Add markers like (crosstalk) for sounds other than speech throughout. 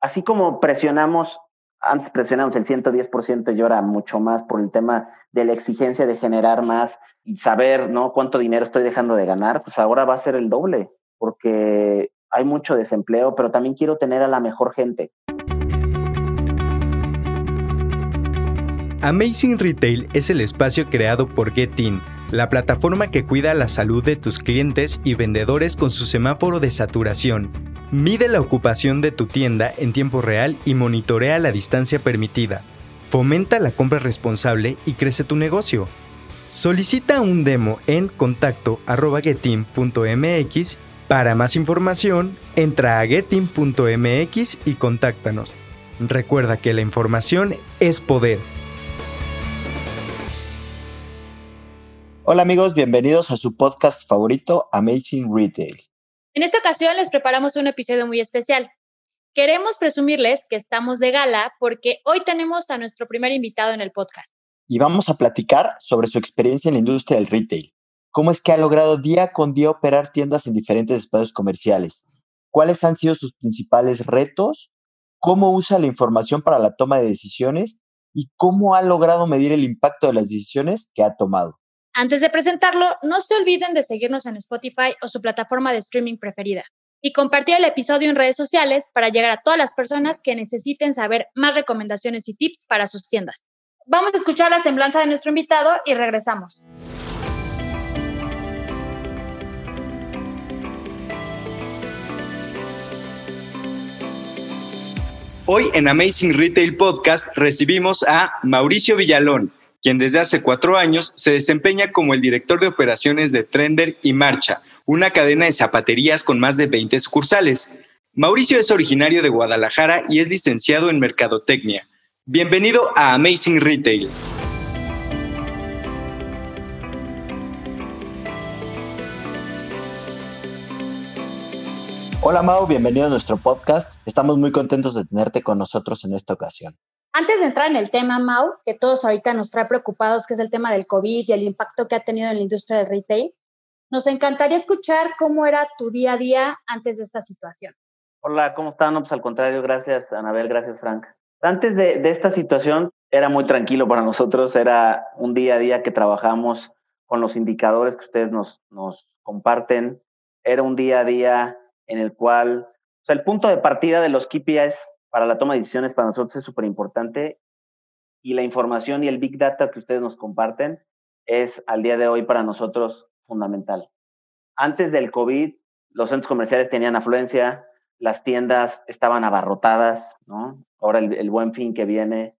así como presionamos, antes presionamos el 110% y ahora mucho más por el tema de la exigencia de generar más y saber, ¿no? Cuánto dinero estoy dejando de ganar, pues ahora va a ser el doble, porque hay mucho desempleo, pero también quiero tener a la mejor gente. Amazing Retail es el espacio creado por GetIn, la plataforma que cuida la salud de tus clientes y vendedores con su semáforo de saturación. Mide la ocupación de tu tienda en tiempo real y monitorea la distancia permitida. Fomenta la compra responsable y crece tu negocio. Solicita un demo en contacto.getin.mx. Para más información, entra a getin.mx y contáctanos. Recuerda que la información es poder. Hola amigos, bienvenidos a su podcast favorito, Amazing Retail. En esta ocasión les preparamos un episodio muy especial. Queremos presumirles que estamos de gala porque hoy tenemos a nuestro primer invitado en el podcast. Y vamos a platicar sobre su experiencia en la industria del retail. ¿Cómo es que ha logrado día con día operar tiendas en diferentes espacios comerciales? ¿Cuáles han sido sus principales retos? ¿Cómo usa la información para la toma de decisiones? ¿Y cómo ha logrado medir el impacto de las decisiones que ha tomado? Antes de presentarlo, no se olviden de seguirnos en Spotify o su plataforma de streaming preferida y compartir el episodio en redes sociales para llegar a todas las personas que necesiten saber más recomendaciones y tips para sus tiendas. Vamos a escuchar la semblanza de nuestro invitado y regresamos. Hoy en Amazing Retail Podcast recibimos a Mauricio Villalón, quien desde hace cuatro años se desempeña como el director de operaciones de Trender y Marcha, una cadena de zapaterías con más de 20 sucursales. Mauricio es originario de Guadalajara y es licenciado en Mercadotecnia. Bienvenido a Amazing Retail. Hola Mau, bienvenido a nuestro podcast. Estamos muy contentos de tenerte con nosotros en esta ocasión. Antes de entrar en el tema, Mau, que todos ahorita nos trae preocupados, que es el tema del COVID y el impacto que ha tenido en la industria del retail, nos encantaría escuchar cómo era tu día a día antes de esta situación. Hola, ¿cómo están? pues al contrario, gracias Anabel, gracias Frank. Antes de, de esta situación era muy tranquilo para nosotros, era un día a día que trabajamos con los indicadores que ustedes nos, nos comparten, era un día a día en el cual, o sea, el punto de partida de los KPIs para la toma de decisiones para nosotros es súper importante y la información y el big data que ustedes nos comparten es al día de hoy para nosotros fundamental. Antes del COVID, los centros comerciales tenían afluencia, las tiendas estaban abarrotadas, ¿no? Ahora el, buen fin que viene,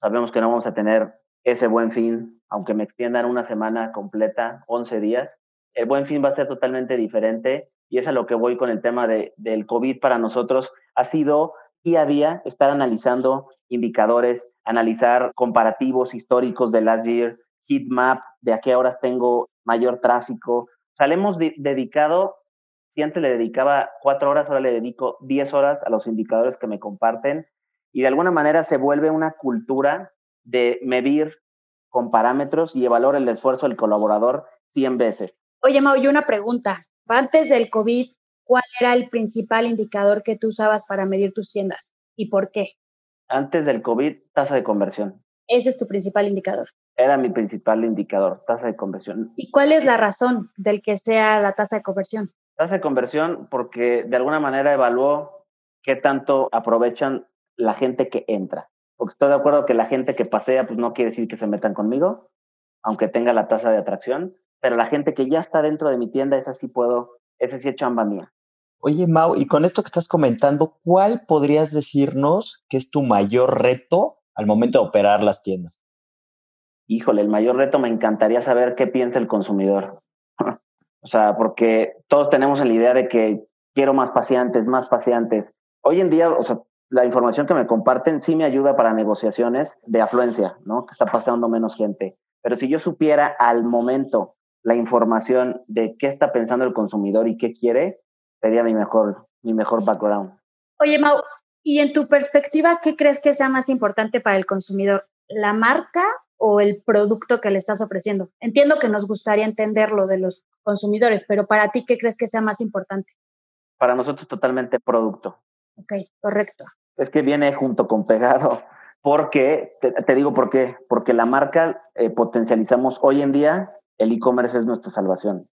sabemos que no vamos a tener ese buen fin, aunque me extiendan una semana completa, 11 días. El buen fin va a ser totalmente diferente y es a lo que voy con el tema de, del COVID para nosotros. Ha sido día a día estar analizando indicadores, analizar comparativos históricos de last year, heat map, de a qué horas tengo mayor tráfico. O sea, dedicado, si antes le dedicaba cuatro horas, ahora le dedico diez horas a los indicadores que me comparten y de alguna manera se vuelve una cultura de medir con parámetros y evaluar el esfuerzo del colaborador 100 veces. Oye, Mau, y una pregunta. Antes del COVID, ¿cuál era el principal indicador que tú usabas para medir tus tiendas y por qué? Antes del COVID, tasa de conversión. Ese es tu principal indicador. Era mi principal indicador, tasa de conversión. ¿Y cuál es la razón del que sea la tasa de conversión? Tasa de conversión porque de alguna manera evaluó qué tanto aprovechan la gente que entra. Porque estoy de acuerdo que la gente que pasea, pues no quiere decir que se metan conmigo, aunque tenga la tasa de atracción, pero la gente que ya está dentro de mi tienda, esa sí puedo, esa sí es chamba mía. Oye, Mau, y con esto que estás comentando, ¿cuál podrías decirnos que es tu mayor reto al momento de operar las tiendas? Híjole, el mayor reto me encantaría saber qué piensa el consumidor. (laughs) o sea, porque todos tenemos la idea de que quiero más pacientes, más pacientes. Hoy en día, o sea, la información que me comparten sí me ayuda para negociaciones de afluencia, ¿no? Que está pasando menos gente. Pero si yo supiera al momento la información de qué está pensando el consumidor y qué quiere, sería mi mejor, mi mejor background. Oye, Mau, y en tu perspectiva, ¿qué crees que sea más importante para el consumidor? ¿La marca o el producto que le estás ofreciendo? Entiendo que nos gustaría entender lo de los consumidores, pero para ti, ¿qué crees que sea más importante? Para nosotros totalmente producto. Ok, correcto. Es que viene junto con pegado. Porque, te, digo por qué, porque la marca eh, potencializamos hoy en día, el e-commerce es nuestra salvación.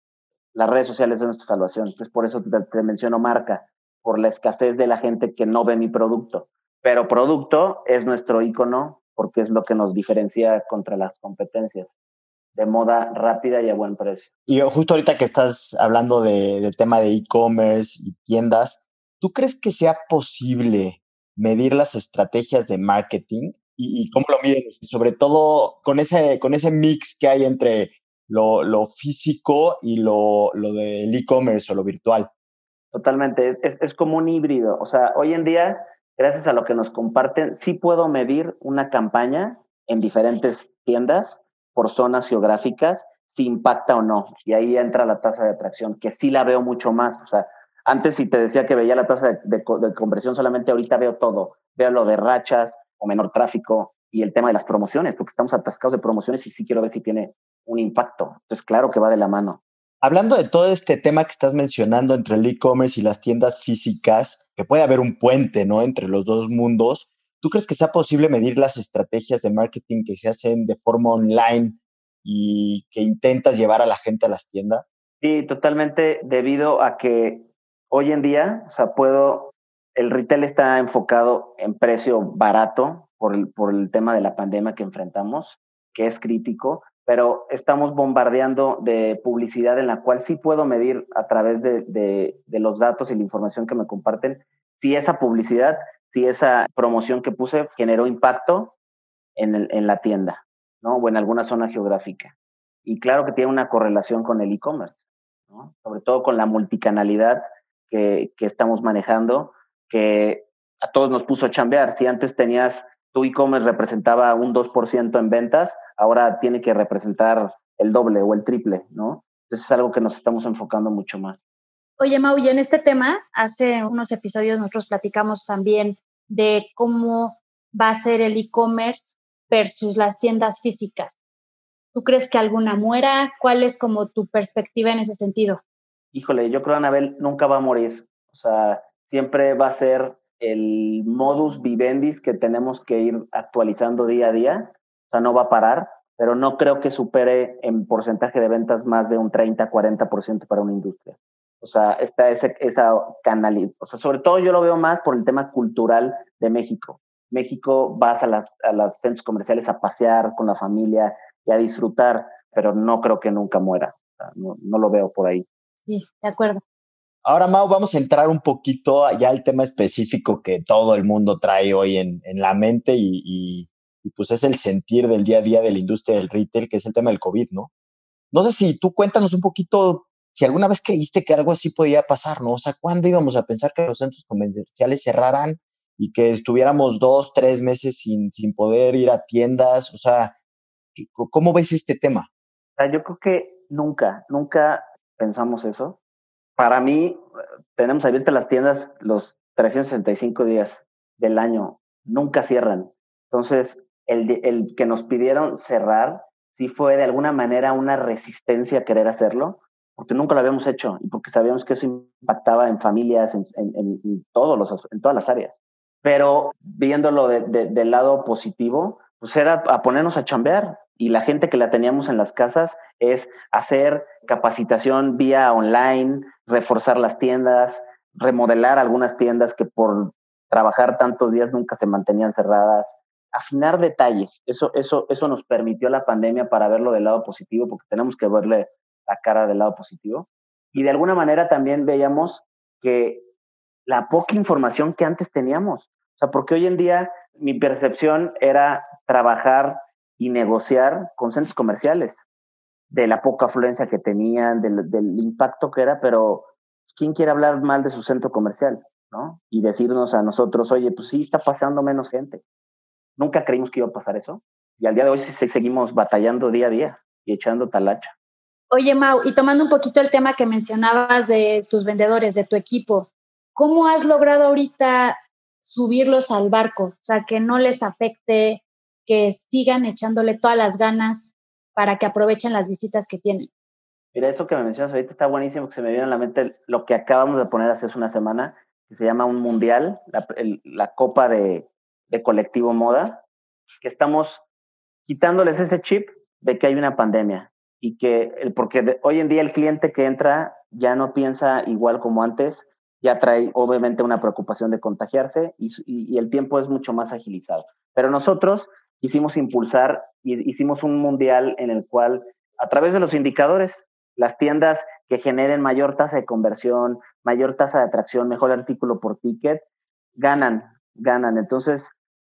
Las redes sociales es nuestra salvación. Entonces, por eso te, menciono marca, por la escasez de la gente que no ve mi producto. Pero producto es nuestro icono porque es lo que nos diferencia contra las competencias de moda rápida y a buen precio. Y justo ahorita que estás hablando de, del tema de e-commerce y tiendas, ¿tú crees que sea posible medir las estrategias de marketing y, cómo lo miden, sobre todo con ese, con ese mix que hay entre lo, físico y lo, lo del e-commerce o lo virtual. Totalmente, es, es, es, como un híbrido. O sea, hoy en día, gracias a lo que nos comparten, sí puedo medir una campaña en diferentes tiendas por zonas geográficas si impacta o no. Y ahí entra la tasa de atracción, que sí la veo mucho más. O sea, antes si te decía que veía la tasa de, conversión solamente, ahorita veo todo. Veo lo de rachas o menor tráfico y el tema de las promociones, porque estamos atascados de promociones y sí quiero ver si tiene un impacto. Entonces, claro que va de la mano. Hablando de todo este tema que estás mencionando entre el e-commerce y las tiendas físicas, que puede haber un puente, ¿no? Entre los dos mundos. ¿Tú crees que sea posible medir las estrategias de marketing que se hacen de forma online y que intentas llevar a la gente a las tiendas? Sí, totalmente debido a que hoy en día, o sea, puedo, el retail está enfocado en precio barato por el, por el tema de la pandemia que enfrentamos, que es crítico, pero estamos bombardeando de publicidad en la cual sí puedo medir a través de, de, los datos y la información que me comparten si esa publicidad, si esa promoción que puse generó impacto en, en la tienda, ¿no? O en alguna zona geográfica. Y claro que tiene una correlación con el e-commerce. Sobre todo con la multicanalidad que, estamos manejando, que a todos nos puso a chambear. Si antes tenías tu e-commerce representaba un 2% en ventas, ahora tiene que representar el doble o el triple, ¿no? Entonces es algo que nos estamos enfocando mucho más. Oye, Mau, y en este tema, hace unos episodios nosotros platicamos también de cómo va a ser el e-commerce versus las tiendas físicas. ¿Tú crees que alguna muera? ¿Cuál es como tu perspectiva en ese sentido? híjole, yo creo Anabel nunca va a morir. O sea, siempre va a ser el modus vivendi que tenemos que ir actualizando día a día. O sea, no va a parar, pero no creo que supere en porcentaje de ventas más de un 30, 40% para una industria. O sea, está ese, esa canal, o sea, sobre todo yo lo veo más por el tema cultural de México. México vas a las, a los centros comerciales a pasear con la familia y a disfrutar, pero no creo que nunca muera. no, no lo veo por ahí. Sí, de acuerdo. Ahora, Mau, vamos a entrar un poquito ya al tema específico que todo el mundo trae hoy en, en la mente y, y, pues es el sentir del día a día de la industria del retail, que es el tema del COVID, ¿no? No sé si tú cuéntanos un poquito si alguna vez creíste que algo así podía pasar, ¿no? O sea, ¿cuándo íbamos a pensar que los centros comerciales cerraran y que estuviéramos dos, tres meses sin, sin poder ir a tiendas? O sea, ¿cómo ves este tema? Yo creo que nunca, nunca pensamos eso. Para mí, tenemos abiertas las tiendas los 365 días del año, nunca cierran. Entonces, el, que nos pidieron cerrar, sí fue de alguna manera una resistencia a querer hacerlo, porque nunca lo habíamos hecho y porque sabíamos que eso impactaba en familias, en, todos los, en todas las áreas. Pero viéndolo del lado positivo, pues era a ponernos a chambear y la gente que la teníamos en las casas es hacer capacitación vía online, reforzar las tiendas, remodelar algunas tiendas que por trabajar tantos días nunca se mantenían cerradas, afinar detalles. Eso, eso, eso nos permitió la pandemia para verlo del lado positivo, porque tenemos que verle la cara del lado positivo. Y de alguna manera también veíamos que la poca información que antes teníamos, o sea, porque hoy en día mi percepción era trabajar y negociar con centros comerciales de la poca afluencia que tenían, del, impacto que era, pero ¿quién quiere hablar mal de su centro comercial? ¿no? Y decirnos a nosotros, oye, pues sí, está pasando menos gente. Nunca creímos que iba a pasar eso. Y al día de hoy sí seguimos batallando día a día y echando talacha. Oye, Mau, y tomando un poquito el tema que mencionabas de tus vendedores, de tu equipo, ¿cómo has logrado ahorita subirlos al barco? O sea, que no les afecte que sigan echándole todas las ganas para que aprovechen las visitas que tienen. Mira, eso que me mencionas ahorita está buenísimo, que se me viene a la mente lo que acabamos de poner hace una semana, que se llama un mundial, la, copa de, colectivo moda, que estamos quitándoles ese chip de que hay una pandemia y que porque hoy en día el cliente que entra ya no piensa igual como antes, ya trae obviamente una preocupación de contagiarse y, el tiempo es mucho más agilizado. Pero nosotros quisimos impulsar, y hicimos un mundial en el cual a través de los indicadores, las tiendas que generen mayor tasa de conversión, mayor tasa de atracción, mejor artículo por ticket, ganan, ganan. Entonces,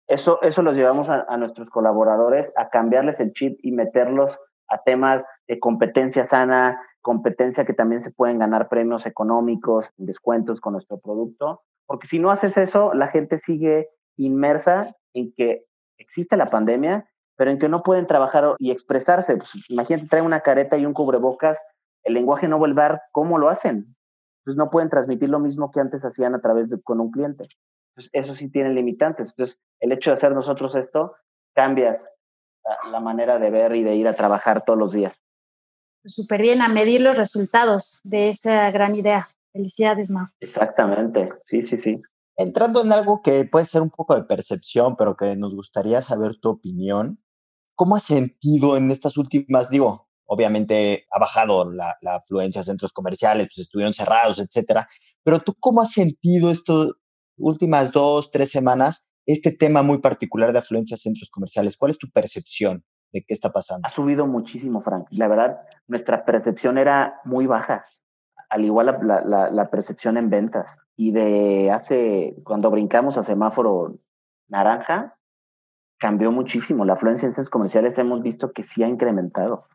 eso, eso los llevamos a, a nuestros colaboradores a cambiarles el chip y meterlos a temas de competencia sana, competencia que también se pueden ganar premios económicos, descuentos con nuestro producto, porque si no haces eso, la gente sigue inmersa en que existe la pandemia, pero en que no pueden trabajar y expresarse. Pues, imagínate, traen una careta y un cubrebocas, el lenguaje no vuelve a cómo lo hacen. Entonces no pueden transmitir lo mismo que antes hacían a través de con un cliente. Entonces, eso sí tiene limitantes. Entonces, el hecho de hacer nosotros esto, cambias la manera de ver y de ir a trabajar todos los días súper bien a medir los resultados de esa gran idea. Felicidades, Mau. Exactamente, sí, sí, sí. Entrando en algo que puede ser un poco de percepción, pero que nos gustaría saber tu opinión, ¿cómo has sentido en estas últimas, digo, obviamente ha bajado la, afluencia a centros comerciales, pues estuvieron cerrados, etcétera, pero tú cómo has sentido estas últimas dos, tres semanas este tema muy particular de afluencia a centros comerciales? ¿Cuál es tu percepción? de qué está pasando? Ha subido muchísimo, Frank. La verdad, nuestra percepción era muy baja, al igual la, la, percepción en ventas. Y de hace, cuando brincamos a semáforo naranja, cambió muchísimo. La afluencia en centros comerciales hemos visto que sí ha incrementado,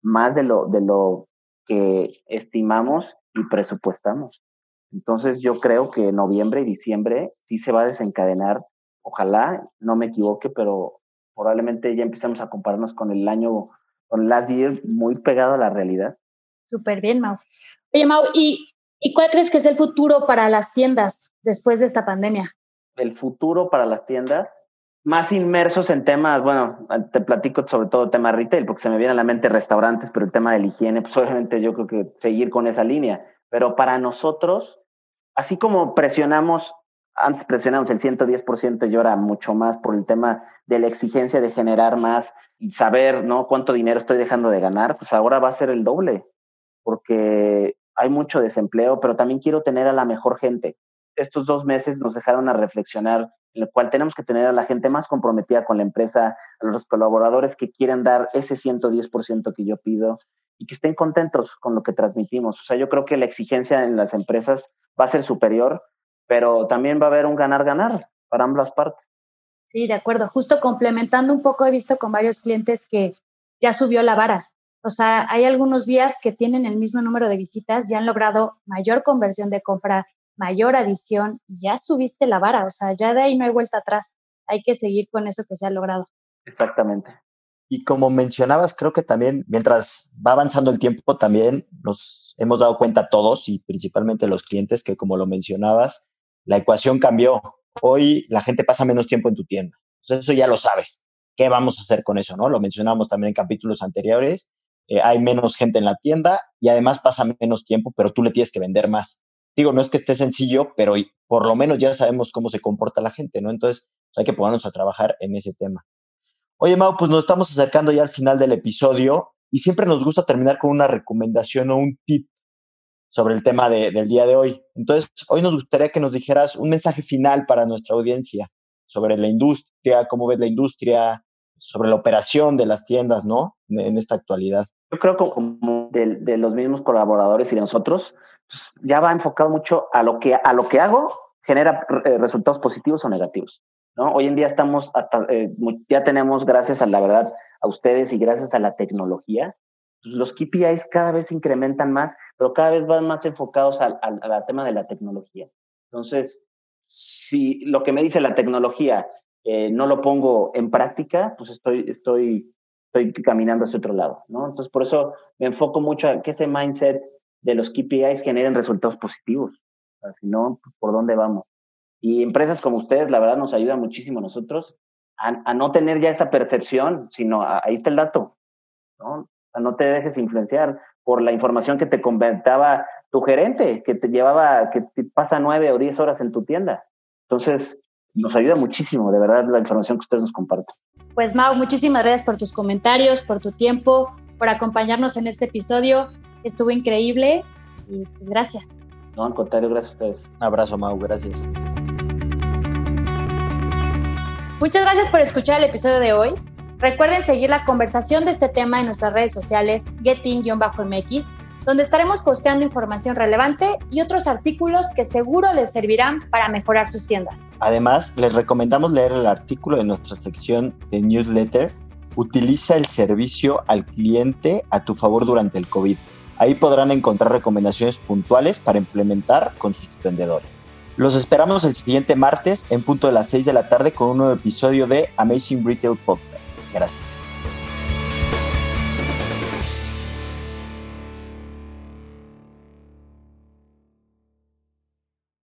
más de lo, de lo que estimamos y presupuestamos. Entonces yo creo que noviembre y diciembre sí se va a desencadenar, ojalá no me equivoque, pero probablemente ya empecemos a compararnos con el año, con last year, muy pegado a la realidad. Súper bien, Mau. Oye, Mau, ¿y, ¿y cuál crees que es el futuro para las tiendas después de esta pandemia? El futuro para las tiendas, más inmersos en temas, bueno, te platico sobre todo tema retail, porque se me viene a la mente restaurantes, pero el tema de la higiene, pues obviamente yo creo que seguir con esa línea. Pero para nosotros, así como presionamos antes presionamos el 110% y ahora mucho más por el tema de la exigencia de generar más y saber, ¿no? Cuánto dinero estoy dejando de ganar, pues ahora va a ser el doble, porque hay mucho desempleo, pero también quiero tener a la mejor gente. Estos dos meses nos dejaron a reflexionar en el cual tenemos que tener a la gente más comprometida con la empresa, a los colaboradores que quieren dar ese 110% que yo pido y que estén contentos con lo que transmitimos. O sea, yo creo que la exigencia en las empresas va a ser superior pero también va a haber un ganar-ganar para ambas partes. Sí, de acuerdo. Justo complementando un poco, he visto con varios clientes que ya subió la vara. O sea, hay algunos días que tienen el mismo número de visitas y han logrado mayor conversión de compra, mayor adición, ya subiste la vara. O sea, ya de ahí no hay vuelta atrás. Hay que seguir con eso que se ha logrado. Exactamente. Y como mencionabas, creo que también mientras va avanzando el tiempo, también nos hemos dado cuenta todos y principalmente los clientes que, como lo mencionabas, la ecuación cambió. Hoy la gente pasa menos tiempo en tu tienda. Entonces eso ya lo sabes. ¿Qué vamos a hacer con eso? ¿no? Lo mencionamos también en capítulos anteriores. Eh, hay menos gente en la tienda y además pasa menos tiempo, pero tú le tienes que vender más. Digo, no es que esté sencillo, pero por lo menos ya sabemos cómo se comporta la gente, ¿no? Entonces pues, hay que ponernos a trabajar en ese tema. Oye, Mau, pues nos estamos acercando ya al final del episodio y siempre nos gusta terminar con una recomendación o un tip sobre el tema del día de hoy. Entonces, hoy nos gustaría que nos dijeras un mensaje final para nuestra audiencia sobre la industria, cómo ves la industria, sobre la operación de las tiendas, ¿no? En, esta actualidad. Yo creo que como de, los mismos colaboradores y de nosotros, pues, ya va enfocado mucho a lo que, a lo que hago, genera eh, resultados positivos o negativos. ¿no? Hoy en día estamos, eh, ya tenemos, gracias a la verdad, a ustedes y gracias a la tecnología, pues, los KPIs cada vez incrementan más, pero cada vez van más enfocados al, tema de la tecnología. Entonces, si lo que me dice la tecnología eh, no lo pongo en práctica, pues estoy, estoy, estoy caminando hacia otro lado, ¿no? Entonces, por eso me enfoco mucho a que ese mindset de los KPIs generen resultados positivos. si no, ¿por dónde vamos? Y empresas como ustedes, la verdad, nos ayudan muchísimo a nosotros a, no tener ya esa percepción, sino ahí está el dato, ¿no? no te dejes influenciar por la información que te comentaba tu gerente que te llevaba, que te pasa nueve o diez horas en tu tienda. Entonces, nos ayuda muchísimo, de verdad, la información que ustedes nos comparten. Pues Mau, muchísimas gracias por tus comentarios, por tu tiempo, por acompañarnos en este episodio. Estuvo increíble y pues gracias. No, al contrario, gracias a ustedes. Un abrazo, Mau, gracias. Muchas gracias por escuchar el episodio de hoy. Recuerden seguir la conversación de este tema en nuestras redes sociales, getting-mx, donde estaremos posteando información relevante y otros artículos que seguro les servirán para mejorar sus tiendas. Además, les recomendamos leer el artículo de nuestra sección de newsletter. Utiliza el servicio al cliente a tu favor durante el COVID. Ahí podrán encontrar recomendaciones puntuales para implementar con sus vendedores. Los esperamos el siguiente martes en punto de las 6 de la tarde con un nuevo episodio de Amazing Retail Podcast. Gracias.